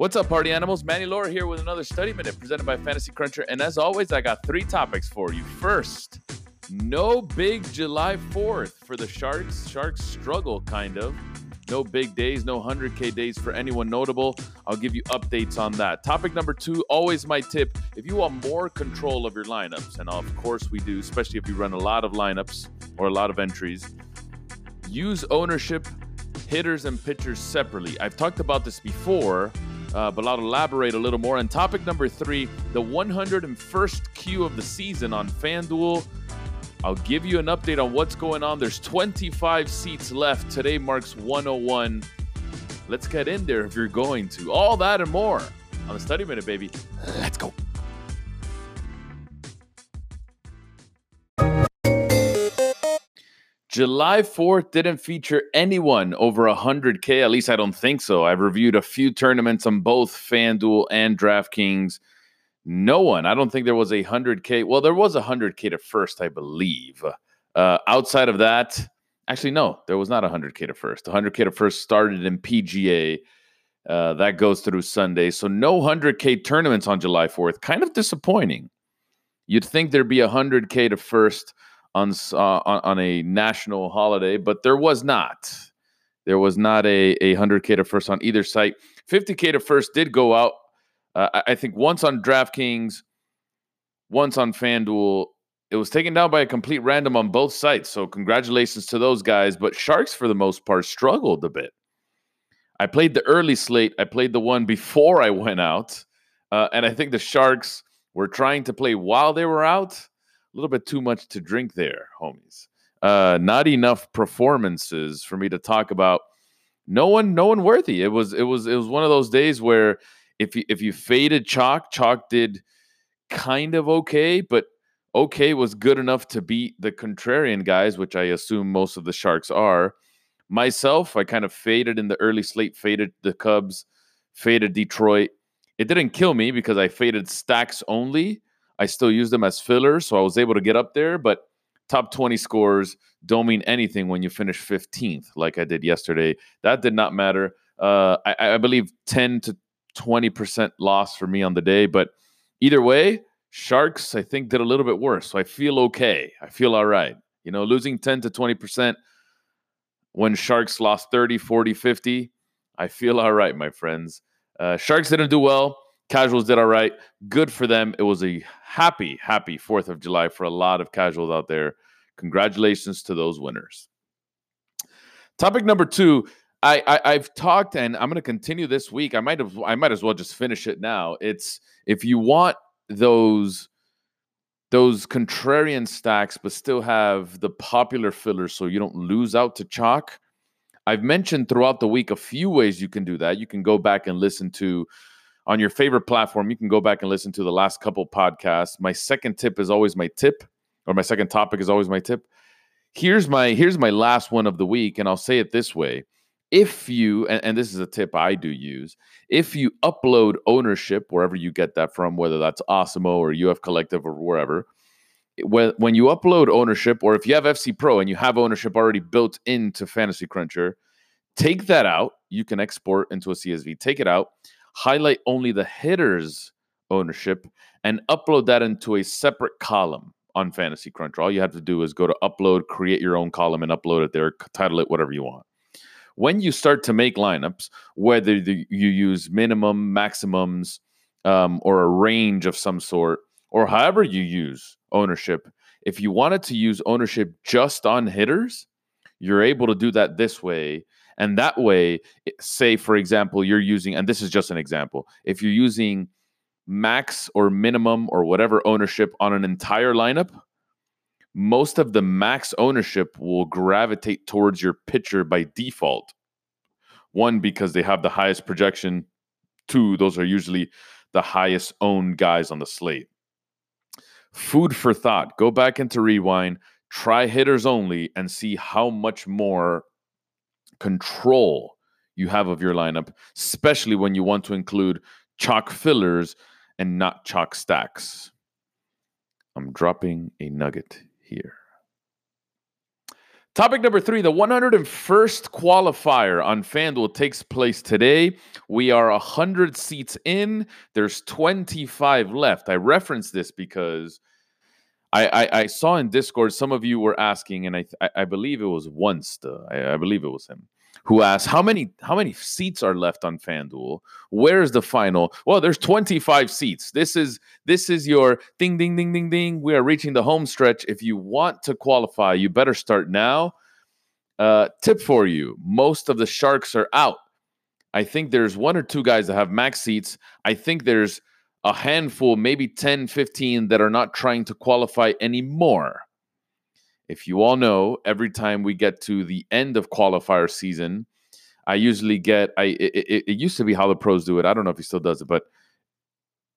What's up, party animals? Manny Lora here with another study minute presented by Fantasy Cruncher. And as always, I got three topics for you. First, no big July 4th for the Sharks. Sharks struggle, kind of. No big days, no 100K days for anyone notable. I'll give you updates on that. Topic number two, always my tip. If you want more control of your lineups, and of course we do, especially if you run a lot of lineups or a lot of entries, use ownership, hitters, and pitchers separately. I've talked about this before uh, but I'll elaborate a little more. And topic number three the 101st Q of the season on FanDuel. I'll give you an update on what's going on. There's 25 seats left. Today marks 101. Let's get in there if you're going to. All that and more on the Study Minute, baby. Let's go. July 4th didn't feature anyone over 100K. At least I don't think so. I've reviewed a few tournaments on both FanDuel and DraftKings. No one. I don't think there was a 100K. Well, there was a 100K to first, I believe. Uh, outside of that, actually, no, there was not a 100K to first. The 100K to first started in PGA. Uh, that goes through Sunday. So no 100K tournaments on July 4th. Kind of disappointing. You'd think there'd be a 100K to first on, uh, on, a national holiday, but there was not. There was not a, a 100K to first on either site. 50K to first did go out, uh, I think, once on DraftKings, once on FanDuel. It was taken down by a complete random on both sites. So, congratulations to those guys. But Sharks, for the most part, struggled a bit. I played the early slate, I played the one before I went out. Uh, and I think the Sharks were trying to play while they were out a little bit too much to drink there, homies. Uh, not enough performances for me to talk about. No one, no one worthy. It was, it was, it was one of those days where if you if you faded chalk, chalk did kind of okay, but okay was good enough to beat the contrarian guys, which I assume most of the Sharks are. Myself, I kind of faded in the early slate, faded the Cubs, faded Detroit. It didn't kill me because I faded stacks only, I still use them as fillers, so I was able to get up there. But top 20 scores don't mean anything when you finish 15th, like I did yesterday. That did not matter. Uh, I, I believe 10 to 20% loss for me on the day. But either way, Sharks, I think, did a little bit worse. So I feel okay. I feel all right. You know, losing 10 to 20% when Sharks lost 30, 40, 50, I feel all right, my friends. Uh, Sharks didn't do well. Casuals did all right. Good for them. It was a happy, happy 4th of July for a lot of casuals out there. Congratulations to those winners. Topic number two. I, I have talked and I'm going to continue this week. I might have I might as well just finish it now. It's if you want those those contrarian stacks but still have the popular fillers so you don't lose out to chalk. I've mentioned throughout the week a few ways you can do that. You can go back and listen to on your favorite platform. You can go back and listen to the last couple podcasts. My second tip is always my tip, or my second topic is always my tip. Here's my here's my last one of the week, and I'll say it this way. If you and, and this is a tip I do use, if you upload ownership wherever you get that from, whether that's Awesemo or UF Collective or wherever, when, when you upload ownership, or if you have FC Pro and you have ownership already built into Fantasy Cruncher, take that out. You can export into a CSV. Take it out highlight only the hitter's ownership, and upload that into a separate column on Fantasy Crunch. All you have to do is go to upload, create your own column, and upload it there, title it whatever you want. When you start to make lineups, whether you use minimum, maximums, um, or a range of some sort, or however you use ownership, if you wanted to use ownership just on hitters, you're able to do that this way and that way, say, for example, you're using, and this is just an example, if you're using max or minimum or whatever ownership on an entire lineup, most of the max ownership will gravitate towards your pitcher by default. One, because they have the highest projection. Two, those are usually the highest owned guys on the slate. Food for thought. Go back into rewind, try hitters only, and see how much more control you have of your lineup, especially when you want to include chalk fillers and not chalk stacks. I'm dropping a nugget here. Topic number three the 101st qualifier on FanDuel takes place today. We are 100 seats in, there's 25 left. I reference this because I, I, I, saw in Discord some of you were asking, and I, I, believe it was once, I, I believe it was him who asked how many how many seats are left on FanDuel? Where's the final? Well, there's 25 seats. This is this is your ding ding ding ding ding. We are reaching the home stretch. If you want to qualify, you better start now. Uh, tip for you: most of the sharks are out. I think there's one or two guys that have max seats. I think there's a handful, maybe 10, 15 that are not trying to qualify anymore. If you all know, every time we get to the end of qualifier season, I usually get I it, it, used to be how the pros do it. I don't know if he still does it, but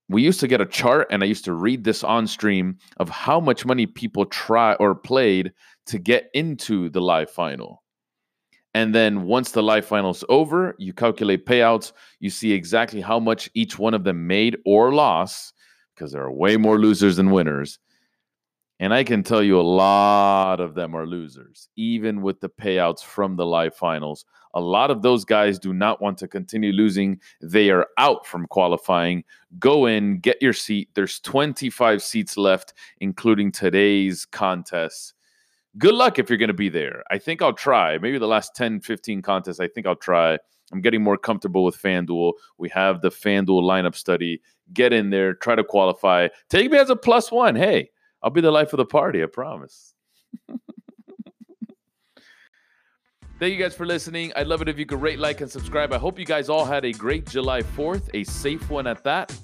we used to get a chart and I used to read this on stream of how much money people try or played to get into the live final. And then once the live final's over, you calculate payouts, you see exactly how much each one of them made or lost because there are way more losers than winners. And I can tell you a lot of them are losers, even with the payouts from the live finals. A lot of those guys do not want to continue losing. They are out from qualifying. Go in, get your seat. There's 25 seats left, including today's contest. Good luck if you're going to be there. I think I'll try. Maybe the last 10, 15 contests, I think I'll try. I'm getting more comfortable with FanDuel. We have the FanDuel lineup study. Get in there, try to qualify. Take me as a plus one. Hey, I'll be the life of the party, I promise. Thank you guys for listening. I'd love it if you could rate, like, and subscribe. I hope you guys all had a great July 4th, a safe one at that.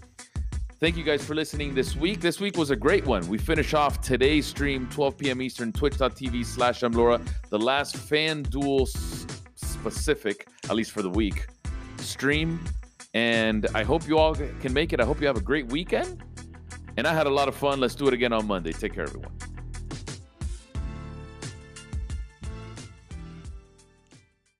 Thank you guys for listening this week. This week was a great one. We finish off today's stream, 12 p.m. Eastern, twitch.tv slash mlora, the last fan FanDuel specific, at least for the week, stream. And I hope you all can make it. I hope you have a great weekend. And I had a lot of fun. Let's do it again on Monday. Take care, everyone.